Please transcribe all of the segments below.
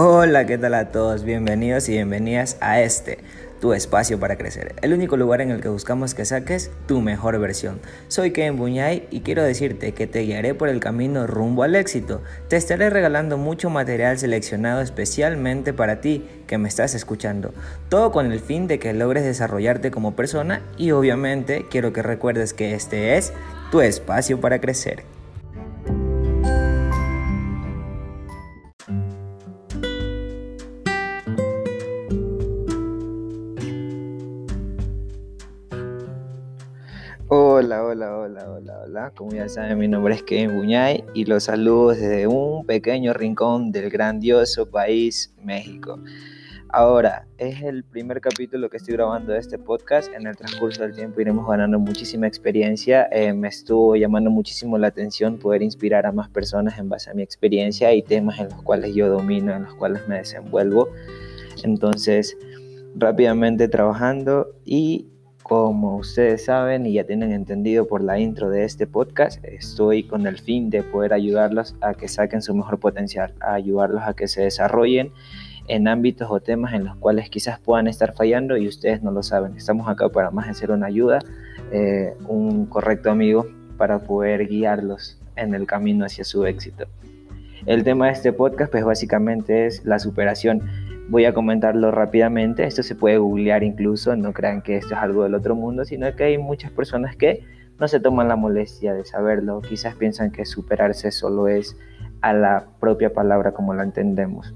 Hola, ¿qué tal a todos? Bienvenidos y bienvenidas a este, tu espacio para crecer, el único lugar en el que buscamos que saques tu mejor versión. Soy Ken Buñay y quiero decirte que te guiaré por el camino rumbo al éxito. Te estaré regalando mucho material seleccionado especialmente para ti que me estás escuchando, todo con el fin de que logres desarrollarte como persona y obviamente quiero que recuerdes que este es tu espacio para crecer. Hola, hola, hola, hola, hola. Como ya saben, mi nombre es Kevin Buñay y los saludo desde un pequeño rincón del grandioso país México. Ahora, es el primer capítulo que estoy grabando de este podcast. En el transcurso del tiempo iremos ganando muchísima experiencia. Eh, me estuvo llamando muchísimo la atención poder inspirar a más personas en base a mi experiencia y temas en los cuales yo domino, en los cuales me desenvuelvo. Entonces, rápidamente trabajando y como ustedes saben y ya tienen entendido por la intro de este podcast, estoy con el fin de poder ayudarlos a que saquen su mejor potencial, a ayudarlos a que se desarrollen en ámbitos o temas en los cuales quizás puedan estar fallando y ustedes no lo saben. Estamos acá para más de ser una ayuda, eh, un correcto amigo para poder guiarlos en el camino hacia su éxito. El tema de este podcast pues básicamente es la superación Voy a comentarlo rápidamente, esto se puede googlear incluso, no crean que esto es algo del otro mundo, sino que hay muchas personas que no se toman la molestia de saberlo, quizás piensan que superarse solo es a la propia palabra como la entendemos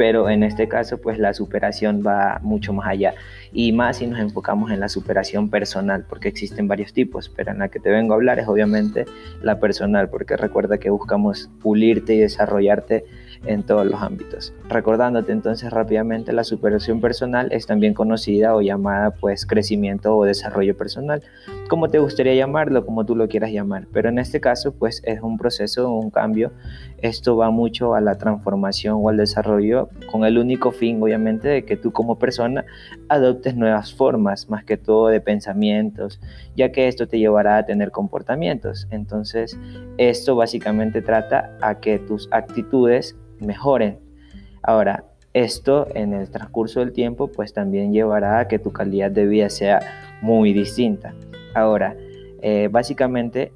pero en este caso pues la superación va mucho más allá. Y más si nos enfocamos en la superación personal porque existen varios tipos pero en la que te vengo a hablar es obviamente la personal porque recuerda que buscamos pulirte y desarrollarte en todos los ámbitos. Recordándote entonces rápidamente la superación personal es también conocida o llamada pues crecimiento o desarrollo personal como te gustaría llamarlo como tú lo quieras llamar. Pero en este caso pues es un proceso un cambio esto va mucho a la transformación o al desarrollo con el único fin, obviamente, de que tú como persona adoptes nuevas formas, más que todo de pensamientos, ya que esto te llevará a tener comportamientos. Entonces, esto básicamente trata a que tus actitudes mejoren. Ahora, esto en el transcurso del tiempo, pues también llevará a que tu calidad de vida sea muy distinta. Ahora, eh, básicamente,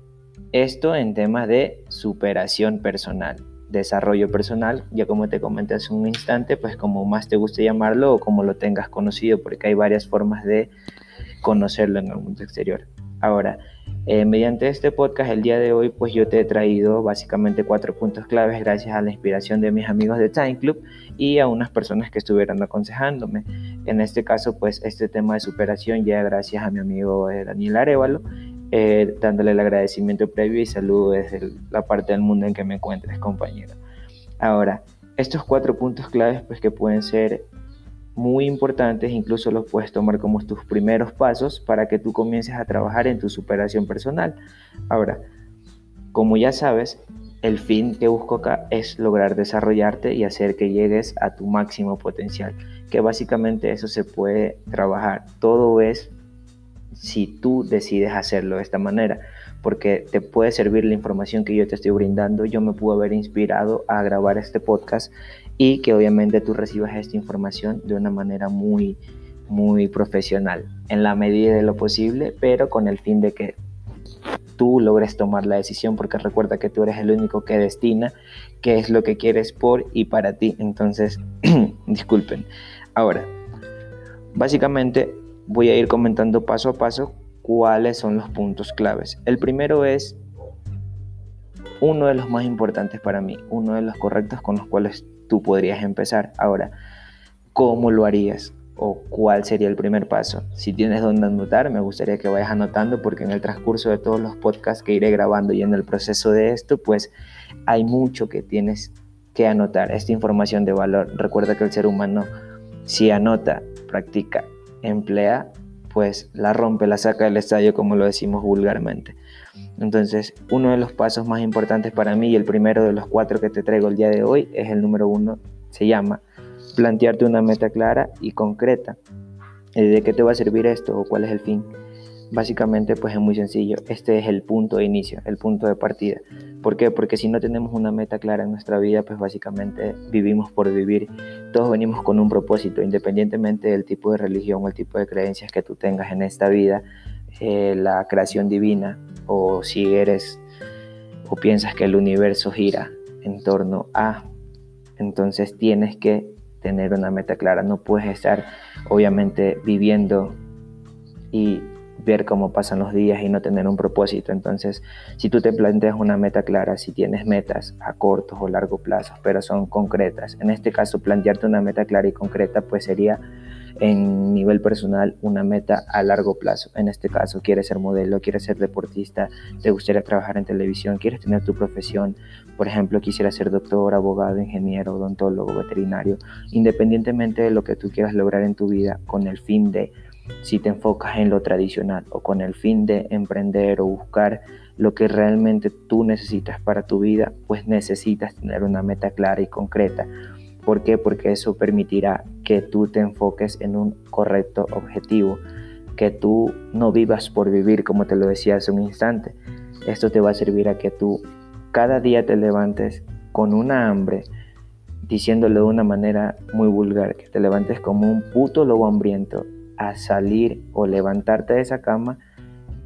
esto en temas de superación personal desarrollo personal, ya como te comenté hace un instante, pues como más te guste llamarlo o como lo tengas conocido, porque hay varias formas de conocerlo en el mundo exterior. Ahora, eh, mediante este podcast el día de hoy, pues yo te he traído básicamente cuatro puntos claves gracias a la inspiración de mis amigos de Time Club y a unas personas que estuvieron aconsejándome. En este caso, pues este tema de superación ya gracias a mi amigo eh, Daniel Arevalo eh, dándole el agradecimiento previo y saludo desde la parte del mundo en que me encuentres, compañero. Ahora, estos cuatro puntos claves, pues que pueden ser muy importantes, incluso los puedes tomar como tus primeros pasos para que tú comiences a trabajar en tu superación personal. Ahora, como ya sabes, el fin que busco acá es lograr desarrollarte y hacer que llegues a tu máximo potencial, que básicamente eso se puede trabajar. Todo es si tú decides hacerlo de esta manera, porque te puede servir la información que yo te estoy brindando. Yo me pude haber inspirado a grabar este podcast y que obviamente tú recibas esta información de una manera muy, muy profesional, en la medida de lo posible, pero con el fin de que tú logres tomar la decisión, porque recuerda que tú eres el único que destina qué es lo que quieres por y para ti. Entonces, disculpen. Ahora, básicamente voy a ir comentando paso a paso cuáles son los puntos claves. El primero es uno de los más importantes para mí, uno de los correctos con los cuales tú podrías empezar. Ahora, ¿cómo lo harías? ¿O cuál sería el primer paso? Si tienes donde anotar, me gustaría que vayas anotando porque en el transcurso de todos los podcasts que iré grabando y en el proceso de esto, pues hay mucho que tienes que anotar, esta información de valor. Recuerda que el ser humano, si anota, practica emplea, pues la rompe, la saca del estadio, como lo decimos vulgarmente. Entonces, uno de los pasos más importantes para mí y el primero de los cuatro que te traigo el día de hoy es el número uno, se llama plantearte una meta clara y concreta. ¿De qué te va a servir esto o cuál es el fin? Básicamente pues es muy sencillo. Este es el punto de inicio, el punto de partida. ¿Por qué? Porque si no tenemos una meta clara en nuestra vida, pues básicamente vivimos por vivir. Todos venimos con un propósito, independientemente del tipo de religión o el tipo de creencias que tú tengas en esta vida, eh, la creación divina, o si eres o piensas que el universo gira en torno a, entonces tienes que tener una meta clara. No puedes estar obviamente viviendo y ver cómo pasan los días y no tener un propósito. Entonces, si tú te planteas una meta clara, si tienes metas a corto o largo plazo, pero son concretas, en este caso plantearte una meta clara y concreta, pues sería en nivel personal una meta a largo plazo. En este caso, quieres ser modelo, quieres ser deportista, te gustaría trabajar en televisión, quieres tener tu profesión, por ejemplo, quisiera ser doctor, abogado, ingeniero, odontólogo, veterinario, independientemente de lo que tú quieras lograr en tu vida con el fin de si te enfocas en lo tradicional o con el fin de emprender o buscar lo que realmente tú necesitas para tu vida, pues necesitas tener una meta clara y concreta. ¿Por qué? Porque eso permitirá que tú te enfoques en un correcto objetivo, que tú no vivas por vivir, como te lo decía hace un instante. Esto te va a servir a que tú cada día te levantes con una hambre, diciéndolo de una manera muy vulgar, que te levantes como un puto lobo hambriento a salir o levantarte de esa cama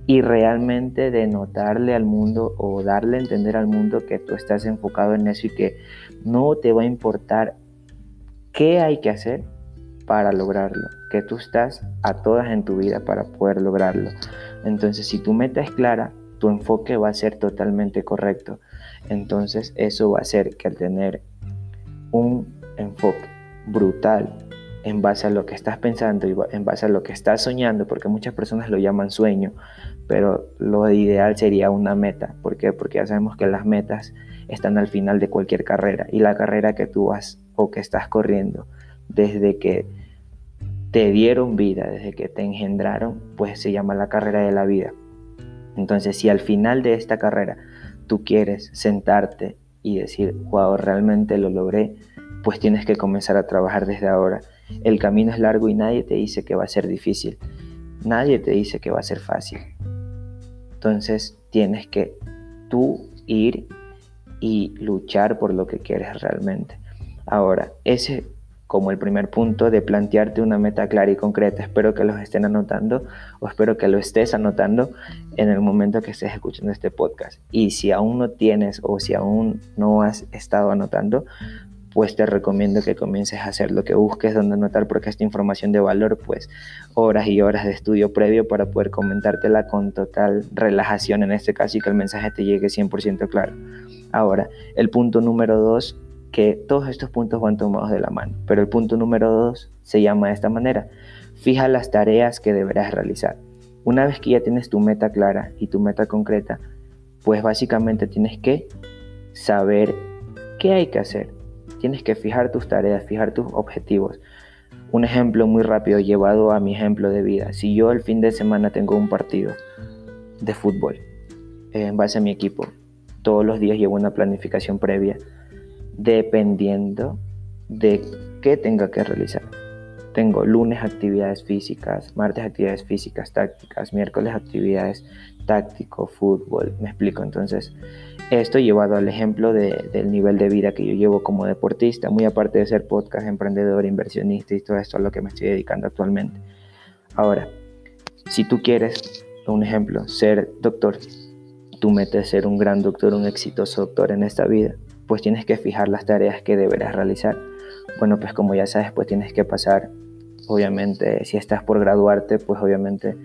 y realmente denotarle al mundo o darle a entender al mundo que tú estás enfocado en eso y que no te va a importar qué hay que hacer para lograrlo, que tú estás a todas en tu vida para poder lograrlo. Entonces, si tu meta es clara, tu enfoque va a ser totalmente correcto. Entonces, eso va a hacer que al tener un enfoque brutal en base a lo que estás pensando y en base a lo que estás soñando, porque muchas personas lo llaman sueño, pero lo ideal sería una meta. ¿Por qué? Porque ya sabemos que las metas están al final de cualquier carrera y la carrera que tú vas o que estás corriendo desde que te dieron vida, desde que te engendraron, pues se llama la carrera de la vida. Entonces, si al final de esta carrera tú quieres sentarte y decir, wow, realmente lo logré, pues tienes que comenzar a trabajar desde ahora el camino es largo y nadie te dice que va a ser difícil. Nadie te dice que va a ser fácil. Entonces tienes que tú ir y luchar por lo que quieres realmente. Ahora, ese como el primer punto de plantearte una meta clara y concreta. Espero que los estén anotando o espero que lo estés anotando en el momento que estés escuchando este podcast. Y si aún no tienes o si aún no has estado anotando, pues te recomiendo que comiences a hacer lo que busques donde anotar porque esta información de valor, pues horas y horas de estudio previo para poder comentártela con total relajación en este caso y que el mensaje te llegue 100% claro. Ahora, el punto número dos, que todos estos puntos van tomados de la mano, pero el punto número dos se llama de esta manera. Fija las tareas que deberás realizar. Una vez que ya tienes tu meta clara y tu meta concreta, pues básicamente tienes que saber qué hay que hacer Tienes que fijar tus tareas, fijar tus objetivos. Un ejemplo muy rápido llevado a mi ejemplo de vida. Si yo el fin de semana tengo un partido de fútbol en base a mi equipo, todos los días llevo una planificación previa dependiendo de qué tenga que realizar. Tengo lunes actividades físicas, martes actividades físicas, tácticas, miércoles actividades táctico, fútbol, me explico. Entonces, esto llevado al ejemplo del nivel de vida que yo llevo como deportista, muy aparte de ser podcast, emprendedor, inversionista y todo esto a lo que me estoy dedicando actualmente. Ahora, si tú quieres, un ejemplo, ser doctor, tú metes ser un gran doctor, un exitoso doctor en esta vida, pues tienes que fijar las tareas que deberás realizar. Bueno, pues como ya sabes, pues tienes que pasar, obviamente, si estás por graduarte, pues obviamente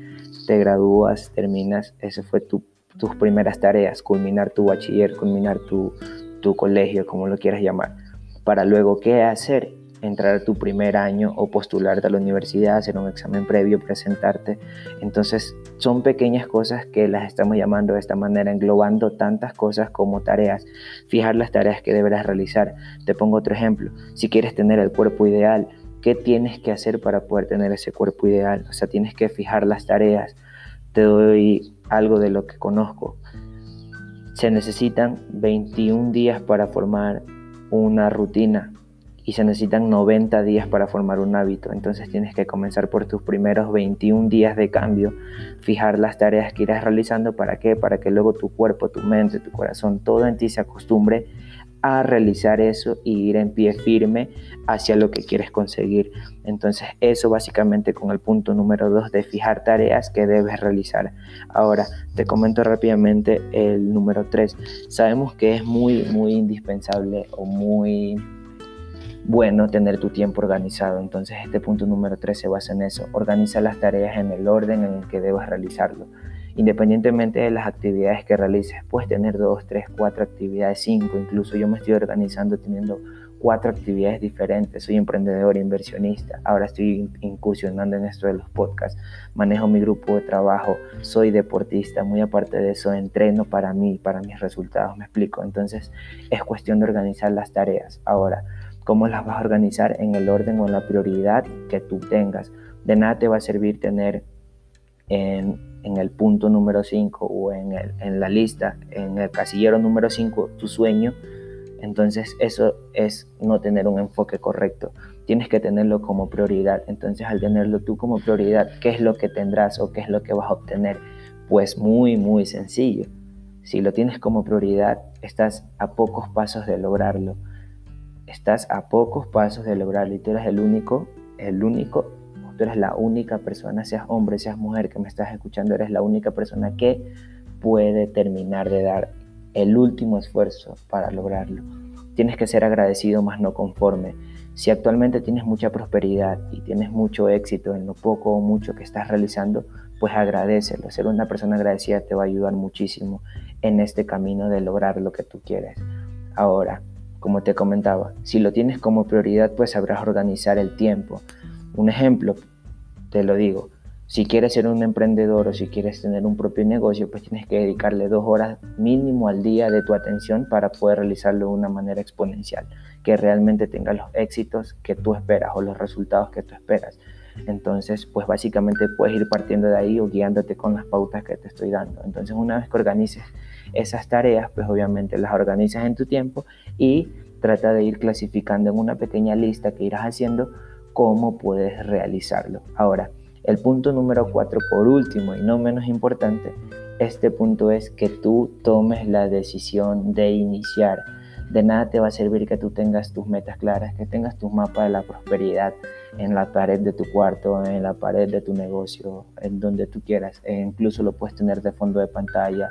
te gradúas, terminas, ese fue tu tus primeras tareas, culminar tu bachiller, culminar tu, tu colegio, como lo quieras llamar, para luego qué hacer, entrar a tu primer año o postularte a la universidad, hacer un examen previo, presentarte. Entonces son pequeñas cosas que las estamos llamando de esta manera, englobando tantas cosas como tareas, fijar las tareas que deberás realizar. Te pongo otro ejemplo, si quieres tener el cuerpo ideal, ¿qué tienes que hacer para poder tener ese cuerpo ideal? O sea, tienes que fijar las tareas. Te doy algo de lo que conozco. Se necesitan 21 días para formar una rutina y se necesitan 90 días para formar un hábito. Entonces tienes que comenzar por tus primeros 21 días de cambio, fijar las tareas que irás realizando. ¿Para qué? Para que luego tu cuerpo, tu mente, tu corazón, todo en ti se acostumbre a realizar eso y ir en pie firme hacia lo que quieres conseguir. Entonces eso básicamente con el punto número 2 de fijar tareas que debes realizar. Ahora te comento rápidamente el número 3. Sabemos que es muy, muy indispensable o muy bueno tener tu tiempo organizado. Entonces este punto número 3 se basa en eso. Organiza las tareas en el orden en el que debas realizarlo. Independientemente de las actividades que realices, puedes tener dos, tres, cuatro actividades, cinco, incluso yo me estoy organizando teniendo cuatro actividades diferentes. Soy emprendedor, inversionista, ahora estoy incursionando en esto de los podcasts, manejo mi grupo de trabajo, soy deportista, muy aparte de eso, entreno para mí, para mis resultados, me explico. Entonces es cuestión de organizar las tareas. Ahora, ¿cómo las vas a organizar en el orden o en la prioridad que tú tengas? De nada te va a servir tener en en el punto número 5 o en, el, en la lista, en el casillero número 5, tu sueño, entonces eso es no tener un enfoque correcto. Tienes que tenerlo como prioridad. Entonces al tenerlo tú como prioridad, ¿qué es lo que tendrás o qué es lo que vas a obtener? Pues muy, muy sencillo. Si lo tienes como prioridad, estás a pocos pasos de lograrlo. Estás a pocos pasos de lograrlo y tú eres el único, el único Eres la única persona, seas hombre, seas mujer que me estás escuchando, eres la única persona que puede terminar de dar el último esfuerzo para lograrlo. Tienes que ser agradecido más no conforme. Si actualmente tienes mucha prosperidad y tienes mucho éxito en lo poco o mucho que estás realizando, pues agradecelo. Ser una persona agradecida te va a ayudar muchísimo en este camino de lograr lo que tú quieres. Ahora, como te comentaba, si lo tienes como prioridad, pues sabrás organizar el tiempo. Un ejemplo, te lo digo, si quieres ser un emprendedor o si quieres tener un propio negocio, pues tienes que dedicarle dos horas mínimo al día de tu atención para poder realizarlo de una manera exponencial, que realmente tenga los éxitos que tú esperas o los resultados que tú esperas. Entonces, pues básicamente puedes ir partiendo de ahí o guiándote con las pautas que te estoy dando. Entonces, una vez que organices esas tareas, pues obviamente las organizas en tu tiempo y trata de ir clasificando en una pequeña lista que irás haciendo cómo puedes realizarlo. Ahora, el punto número cuatro, por último y no menos importante, este punto es que tú tomes la decisión de iniciar. De nada te va a servir que tú tengas tus metas claras, que tengas tu mapa de la prosperidad en la pared de tu cuarto, en la pared de tu negocio, en donde tú quieras. E incluso lo puedes tener de fondo de pantalla.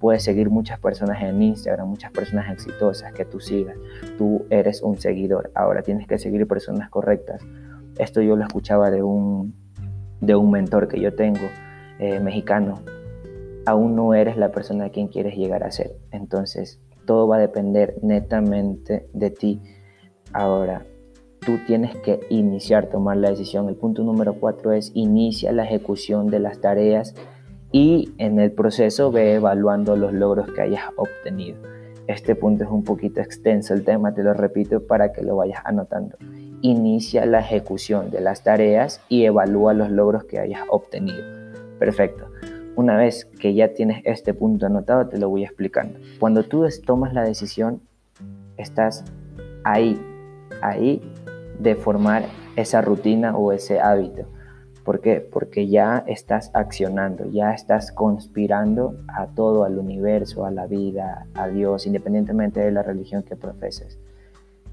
Puedes seguir muchas personas en Instagram, muchas personas exitosas que tú sigas. Tú eres un seguidor. Ahora tienes que seguir personas correctas esto yo lo escuchaba de un, de un mentor que yo tengo, eh, mexicano. Aún no eres la persona a quien quieres llegar a ser. Entonces, todo va a depender netamente de ti. Ahora, tú tienes que iniciar, tomar la decisión. El punto número cuatro es inicia la ejecución de las tareas y en el proceso ve evaluando los logros que hayas obtenido. Este punto es un poquito extenso el tema, te lo repito para que lo vayas anotando inicia la ejecución de las tareas y evalúa los logros que hayas obtenido. Perfecto. Una vez que ya tienes este punto anotado, te lo voy explicando. Cuando tú tomas la decisión, estás ahí, ahí de formar esa rutina o ese hábito. ¿Por qué? Porque ya estás accionando, ya estás conspirando a todo, al universo, a la vida, a Dios, independientemente de la religión que profeses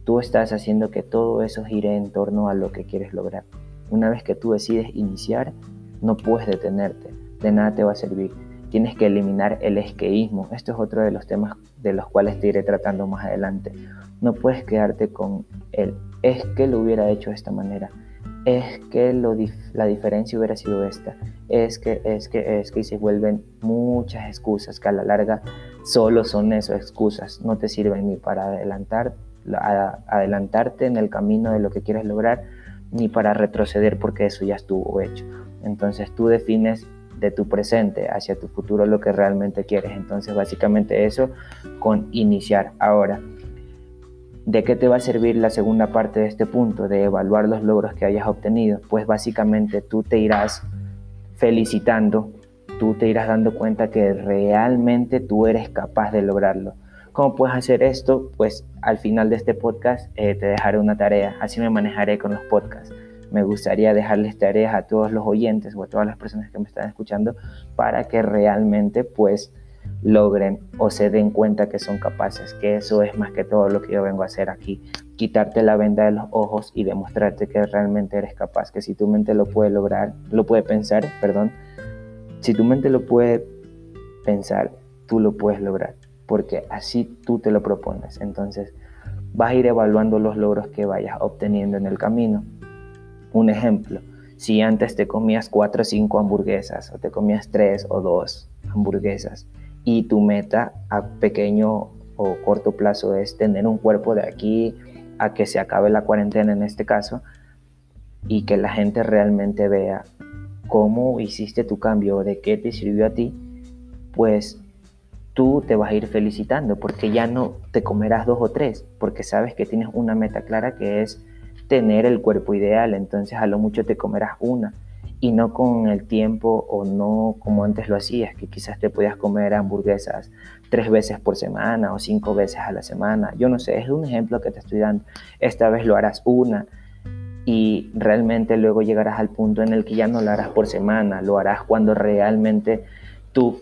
tú estás haciendo que todo eso gire en torno a lo que quieres lograr. Una vez que tú decides iniciar, no puedes detenerte, de nada te va a servir. Tienes que eliminar el esqueísmo. Esto es otro de los temas de los cuales te iré tratando más adelante. No puedes quedarte con el es que lo hubiera hecho de esta manera, es que la diferencia hubiera sido esta, es que, es que, es que, y se vuelven muchas excusas que a la larga solo son eso, excusas, no te sirven ni para adelantar adelantarte en el camino de lo que quieres lograr, ni para retroceder porque eso ya estuvo hecho. Entonces tú defines de tu presente hacia tu futuro lo que realmente quieres. Entonces básicamente eso con iniciar ahora. ¿De qué te va a servir la segunda parte de este punto? De evaluar los logros que hayas obtenido. Pues básicamente tú te irás felicitando, tú te irás dando cuenta que realmente tú eres capaz de lograrlo ¿Cómo puedes hacer esto? Pues al final de este podcast eh, te dejaré una tarea, así me manejaré con los podcasts. Me gustaría dejarles tareas a todos los oyentes o a todas las personas que me están escuchando para que realmente pues logren o se den cuenta que son capaces, que eso es más que todo lo que yo vengo a hacer aquí, quitarte la venda de los ojos y demostrarte que realmente eres capaz, que si tu mente lo puede lograr, lo puede pensar, perdón, si tu mente lo puede pensar, tú lo puedes lograr, porque así tú te lo propones. Entonces, vas a ir evaluando los logros que vayas obteniendo en el camino. Un ejemplo, si antes te comías 4 o 5 hamburguesas o te comías 3 o 2 hamburguesas y tu meta a pequeño o corto plazo es tener un cuerpo de aquí a que se acabe la cuarentena en este caso y que la gente realmente vea cómo hiciste tu cambio, de qué te sirvió a ti, pues tú te vas a ir felicitando porque ya no te comerás dos o tres, porque sabes que tienes una meta clara que es tener el cuerpo ideal, entonces a lo mucho te comerás una y no con el tiempo o no como antes lo hacías, que quizás te podías comer hamburguesas tres veces por semana o cinco veces a la semana. Yo no sé, es un ejemplo que te estoy dando. Esta vez lo harás una y realmente luego llegarás al punto en el que ya no lo harás por semana, lo harás cuando realmente tú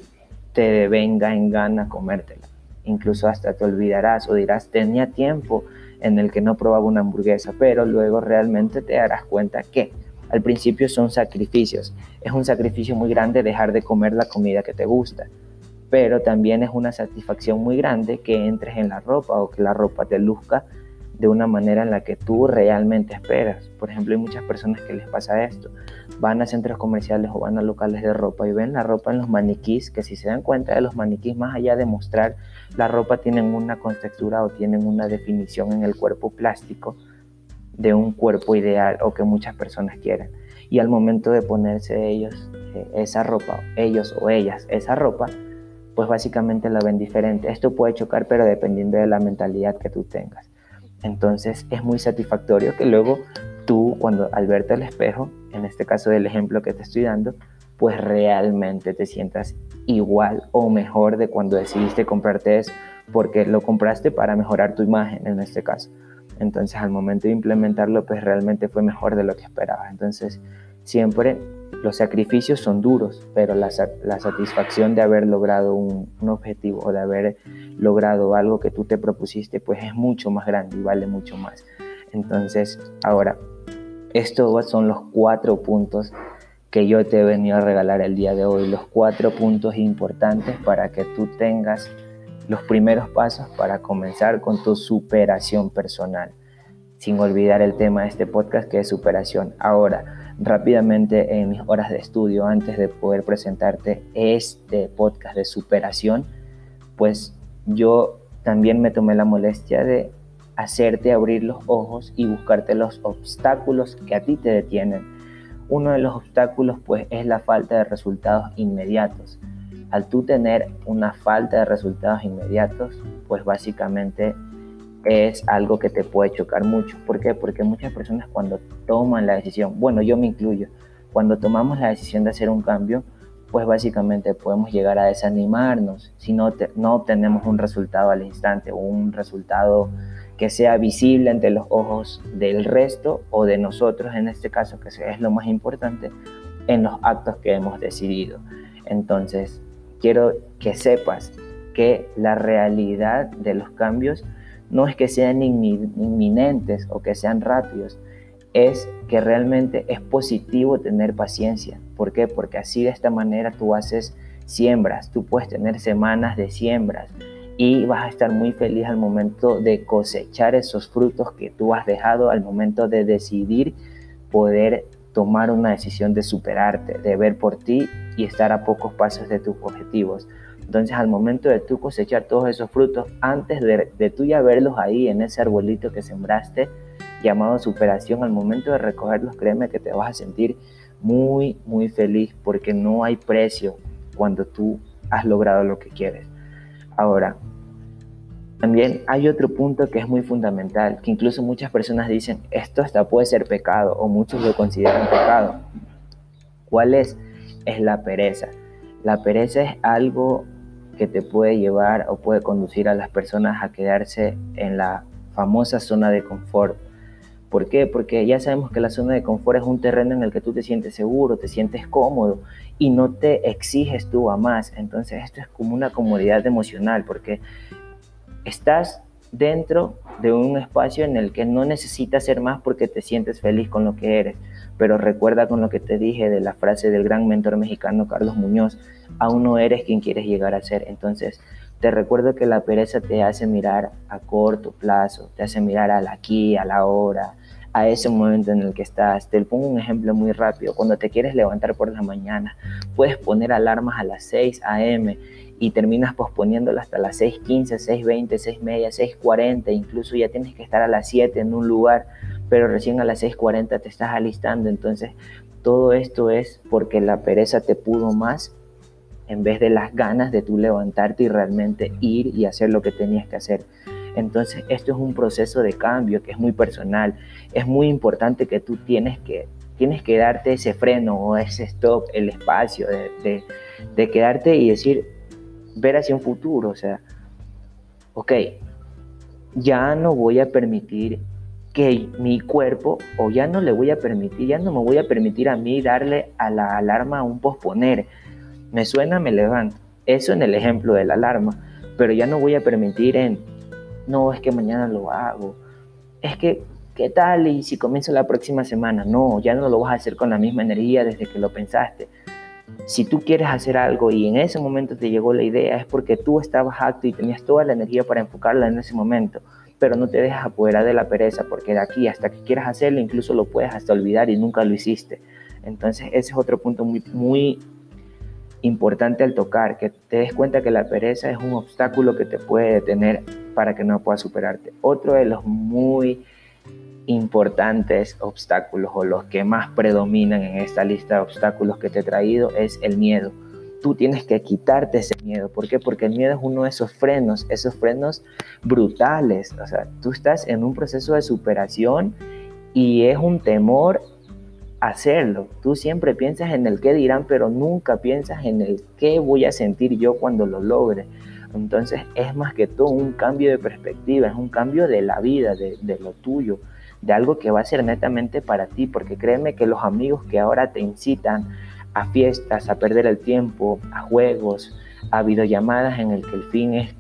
venga en gana comértela. Incluso hasta te olvidarás o dirás, tenía tiempo en el que no probaba una hamburguesa, pero luego realmente te darás cuenta que al principio son sacrificios. Es un sacrificio muy grande dejar de comer la comida que te gusta, pero también es una satisfacción muy grande que entres en la ropa o que la ropa te luzca de una manera en la que tú realmente esperas. Por ejemplo, hay muchas personas que les pasa esto. Van a centros comerciales o van a locales de ropa y ven la ropa en los maniquís, que si se dan cuenta de los maniquís, más allá de mostrar la ropa, tienen una contextura o tienen una definición en el cuerpo plástico de un cuerpo ideal o que muchas personas quieren. Y al momento de ponerse ellos eh, esa ropa, ellos o ellas esa ropa, pues básicamente la ven diferente. Esto puede chocar, pero dependiendo de la mentalidad que tú tengas. Entonces es muy satisfactorio que luego tú, cuando al verte al espejo, en este caso del ejemplo que te estoy dando, pues realmente te sientas igual o mejor de cuando decidiste comprarte eso, porque lo compraste para mejorar tu imagen en este caso. Entonces al momento de implementarlo, pues realmente fue mejor de lo que esperaba. Entonces siempre los sacrificios son duros, pero la, satisfacción de haber logrado un, un, objetivo o de haber logrado algo que tú te propusiste, pues es mucho más grande y vale mucho más. Entonces, ahora, estos son los cuatro puntos que yo te he venido a regalar el día de hoy, los cuatro puntos importantes para que tú tengas los primeros pasos para comenzar con tu superación personal. Sin olvidar el tema de este podcast que es superación. Ahora, rápidamente en mis horas de estudio, antes de poder presentarte este podcast de superación, pues yo también me tomé la molestia de hacerte abrir los ojos y buscarte los obstáculos que a ti te detienen. Uno de los obstáculos pues es la falta de resultados inmediatos al tú tener una falta de resultados inmediatos, pues básicamente es algo que te puede chocar mucho. ¿Por qué? Porque muchas personas cuando toman la decisión, bueno, yo me incluyo, cuando tomamos la decisión de hacer un cambio, pues básicamente podemos llegar a desanimarnos si no, no obtenemos un resultado al instante un resultado que sea visible ante los ojos del resto o de nosotros, en este caso, que es lo más importante, en los actos que hemos decidido. Entonces, quiero que sepas que la realidad de los cambios no es que sean inminentes o que sean rápidos, es que realmente es positivo tener paciencia. ¿Por qué? Porque así de esta manera tú haces siembras, tú puedes tener semanas de siembras y vas a estar muy feliz al momento de cosechar esos frutos que tú has dejado, al momento de decidir poder tomar una decisión de superarte, de ver por ti y estar a pocos pasos de tus objetivos. Entonces al momento de tú cosechar todos esos frutos, antes de, de tú ya verlos ahí en ese arbolito que sembraste, llamado superación, al momento de recogerlos, créeme que te vas a sentir muy, muy feliz porque no hay precio cuando tú has logrado lo que quieres. Ahora, también hay otro punto que es muy fundamental, que incluso muchas personas dicen, esto hasta puede ser pecado, o muchos lo consideran pecado. ¿Cuál es? Es la pereza. La pereza es algo que te puede llevar o puede conducir a las personas a quedarse en la famosa zona de confort. ¿Por qué? Porque ya sabemos que la zona de confort es un terreno en el que tú te sientes seguro, te sientes cómodo y no te exiges tú a más. Entonces esto es como una comodidad emocional porque estás dentro de un espacio en el que no necesitas ser más porque te sientes feliz con lo que eres. Pero recuerda con lo que te dije de la frase del gran mentor mexicano Carlos Muñoz, aún no eres quien quieres llegar a ser. Entonces, te recuerdo que la pereza te hace mirar a corto plazo, te hace mirar al aquí, a la hora, a ese momento en el que estás. Te pongo un ejemplo muy rápido. Cuando te quieres levantar por la mañana, puedes poner alarmas a las 6 a.m. y terminas posponiéndola hasta las 6.15, 6.20, 6.30, 6.40, incluso ya tienes que estar a las 7 en un lugar, pero recién a las 6.40 te estás alistando. Entonces, todo esto es porque la pereza te pudo más en vez de las ganas de tú levantarte y realmente ir y hacer lo que tenías que hacer. Entonces, esto es un proceso de cambio que es muy personal. Es muy importante que tú tienes que, tienes que darte ese freno o ese stop, el espacio de, de quedarte y decir, ver hacia un futuro. O sea, ok, ya no voy a permitir que mi cuerpo, o ya no le voy a permitir, ya no me voy a permitir a mí darle a la alarma un posponer me suena, me levanto. Eso en el ejemplo de la alarma. Pero ya no voy a permitir en, no, es que mañana lo hago. Es que, ¿qué tal? Y si comienzo la próxima semana. No, ya no lo vas a hacer con la misma energía desde que lo pensaste. Si tú quieres hacer algo y en ese momento te llegó la idea, es porque tú estabas acto y tenías toda la energía para enfocarla en ese momento. Pero no te dejas apoderar de la pereza, porque de aquí hasta que quieras hacerlo, incluso lo puedes hasta olvidar y nunca lo hiciste. Entonces, ese es otro punto muy, muy importante al tocar, que te des cuenta que la pereza es un obstáculo que te puede detener para que no puedas superarte. Otro de los muy importantes obstáculos o los que más predominan en esta lista de obstáculos que te he traído es el miedo. Tú tienes que quitarte ese miedo. ¿Por qué? Porque el miedo es uno de esos frenos, esos frenos brutales. O sea, tú estás en un proceso de superación y es un temor hacerlo. Tú siempre piensas en el qué dirán, pero nunca piensas en el qué voy a sentir yo cuando lo logre. Entonces es más que todo un cambio de perspectiva, es un cambio de la vida, de, lo tuyo, de algo que va a ser netamente para ti, porque créeme que los amigos que ahora te incitan a fiestas, a perder el tiempo, a juegos, a videollamadas en el que el fin es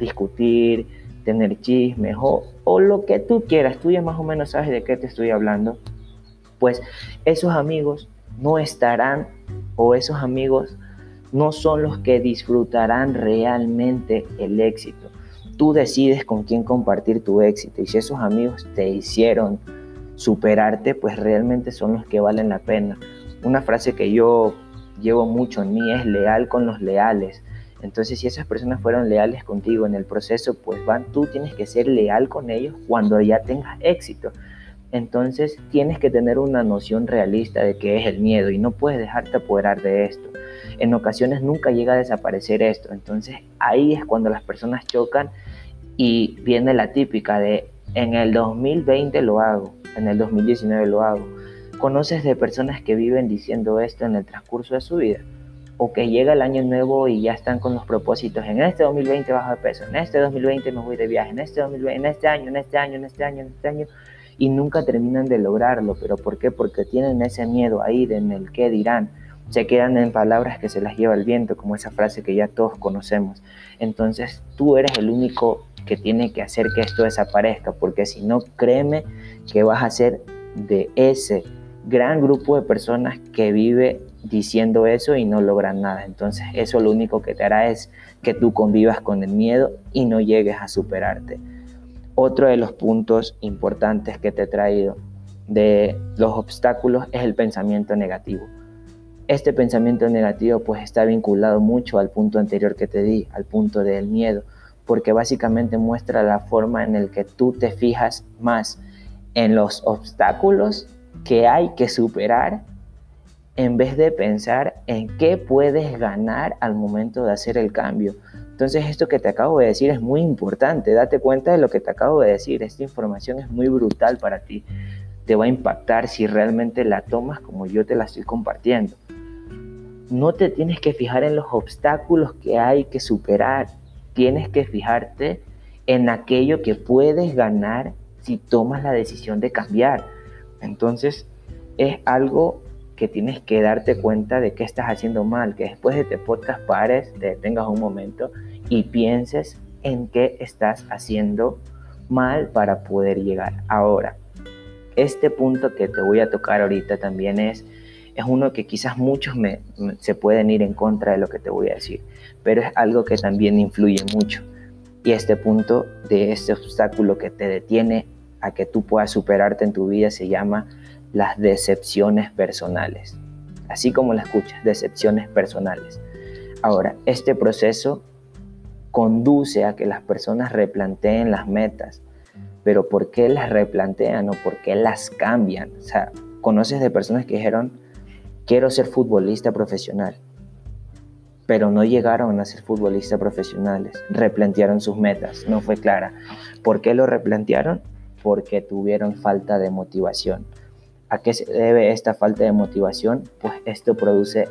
discutir, tener chismes o, o lo que tú quieras, tú ya más o menos sabes de qué te estoy hablando pues esos amigos no estarán o esos amigos no son los que disfrutarán realmente el éxito. Tú decides con quién compartir tu éxito y si esos amigos te hicieron superarte, pues realmente son los que valen la pena. Una frase que yo llevo mucho en mí es leal con los leales. Entonces, si esas personas fueron leales contigo en el proceso, pues van, tú tienes que ser leal con ellos cuando ya tengas éxito. Entonces tienes que tener una noción realista de qué es el miedo y no puedes dejarte apoderar de esto. En ocasiones nunca llega a desaparecer esto. Entonces ahí es cuando las personas chocan y viene la típica de en el 2020 lo hago, en el 2019 lo hago. ¿Conoces de personas que viven diciendo esto en el transcurso de su vida? O que llega el año nuevo y ya están con los propósitos. En este 2020 bajo de peso, en este 2020 me voy de viaje, en este 2020, en este año, en este año, en este año, en este año y nunca terminan de lograrlo. ¿Pero por qué? Porque tienen ese miedo ahí en el qué dirán. Se quedan en palabras que se las lleva el viento, como esa frase que ya todos conocemos. Entonces tú eres el único que tiene que hacer que esto desaparezca, porque si no, créeme que vas a ser de ese gran grupo de personas que vive diciendo eso y no logran nada. Entonces eso lo único que te hará es que tú convivas con el miedo y no llegues a superarte. Otro de los puntos importantes que te he traído de los obstáculos es el pensamiento negativo. Este pensamiento negativo pues está vinculado mucho al punto anterior que te di, al punto del miedo, porque básicamente muestra la forma en la que tú te fijas más en los obstáculos que hay que superar en vez de pensar en qué puedes ganar al momento de hacer el cambio. Entonces esto que te acabo de decir es muy importante, date cuenta de lo que te acabo de decir, esta información es muy brutal para ti, te va a impactar si realmente la tomas como yo te la estoy compartiendo. no te tienes que fijar en los obstáculos que hay que superar, tienes que fijarte en aquello que puedes ganar si tomas la decisión de cambiar. Entonces es algo que tienes que darte cuenta de que estás haciendo mal, que después de este podcast pares, te detengas un momento y pienses en qué estás haciendo mal para poder llegar. Ahora, este punto que te voy a tocar ahorita también es es uno que quizás muchos me, se pueden ir en contra de lo que te voy a decir, pero es algo que también influye mucho. Y este punto de este obstáculo que te detiene a que tú puedas superarte en tu vida se llama las decepciones personales. Así como la escuchas, decepciones personales. Ahora, este proceso conduce a que las personas replanteen las metas, pero ¿por qué las replantean o por qué las cambian? O sea, conoces de personas que dijeron, quiero ser futbolista profesional, pero no llegaron a ser futbolistas profesionales, replantearon sus metas, no fue clara. ¿Por qué lo replantearon? Porque tuvieron falta de motivación. ¿A qué se debe esta falta de motivación? Pues esto produce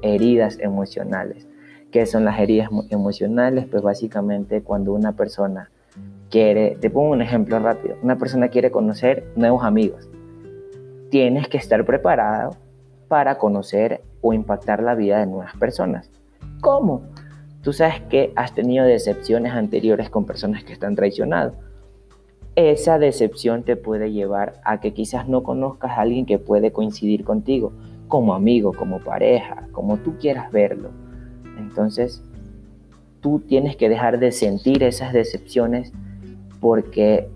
heridas emocionales. ¿Qué son las heridas emocionales? Pues básicamente cuando una persona quiere, te pongo un ejemplo rápido, una persona quiere conocer nuevos amigos. Tienes que estar preparado para conocer o impactar la vida de nuevas personas. ¿Cómo? Tú sabes que has tenido decepciones anteriores con personas que están traicionado. Esa decepción te puede llevar a que quizás no conozcas a alguien que puede coincidir contigo, como amigo, como pareja, como tú quieras verlo. Entonces, tú tienes que dejar de sentir esas decepciones porque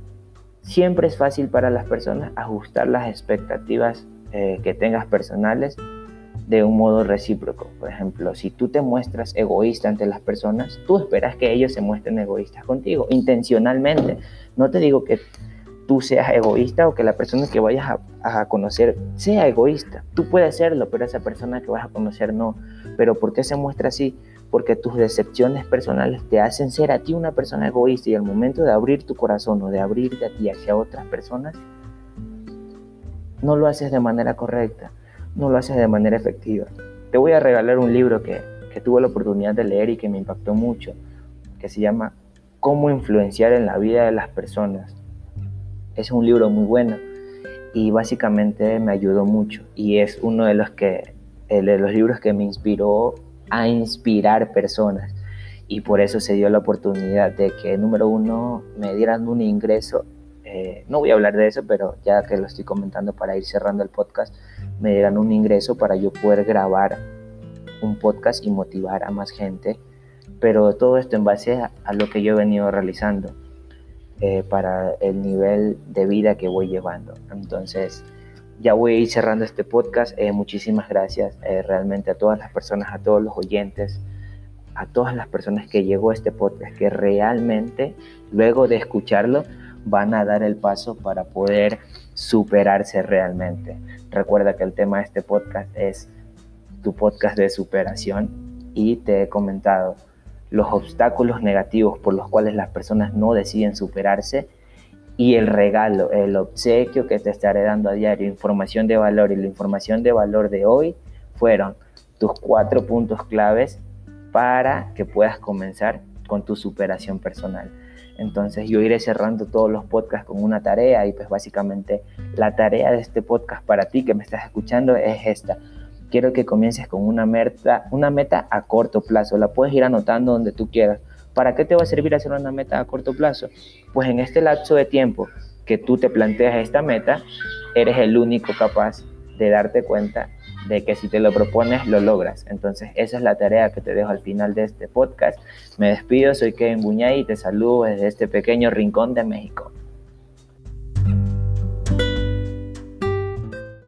siempre es fácil para las personas ajustar las expectativas eh, que tengas personales de un modo recíproco. Por ejemplo, si tú te muestras egoísta ante las personas, tú esperas que ellos se muestren egoístas contigo, intencionalmente. No te digo que tú seas egoísta o que la persona que vayas a, conocer sea egoísta. Tú puedes serlo, pero esa persona que vas a conocer no. Pero ¿por qué se muestra así? Porque tus decepciones personales te hacen ser a ti una persona egoísta y al momento de abrir tu corazón o de abrirte a ti hacia otras personas, no lo haces de manera correcta, no lo haces de manera efectiva. Te voy a regalar un libro que, tuve la oportunidad de leer y que me impactó mucho, que se llama Cómo influenciar en la vida de las personas. Es un libro muy bueno y básicamente me ayudó mucho y es uno de los que de los libros que me inspiró a inspirar personas y por eso se dio la oportunidad de que número uno me dieran un ingreso eh, no voy a hablar de eso, pero ya que lo estoy comentando para ir cerrando el podcast, me dieran un ingreso para yo poder grabar un podcast y motivar a más gente. Pero todo esto en base a, lo que yo he venido realizando eh, para el nivel de vida que voy llevando. Entonces, ya voy a ir cerrando este podcast. Eh, muchísimas gracias realmente a todas las personas, a todos los oyentes, a todas las personas que llegó a este podcast, que realmente luego de escucharlo, van a dar el paso para poder superarse realmente. Recuerda que el tema de este podcast es tu podcast de superación y te he comentado los obstáculos negativos por los cuales las personas no deciden superarse y el regalo, el obsequio que te estaré dando a diario, información de valor y la información de valor de hoy fueron tus cuatro puntos claves para que puedas comenzar con tu superación personal. Entonces yo iré cerrando todos los podcasts con una tarea y pues básicamente la tarea de este podcast para ti que me estás escuchando es esta. Quiero que comiences con una meta, una meta a corto plazo. La puedes ir anotando donde tú quieras. ¿Para qué te va a servir hacer una meta a corto plazo? Pues en este lapso de tiempo que tú te planteas esta meta, eres el único capaz de darte cuenta de que si te lo propones, lo logras. Entonces, esa es la tarea que te dejo al final de este podcast. Me despido, soy Kevin Buñay y te saludo desde este pequeño rincón de México.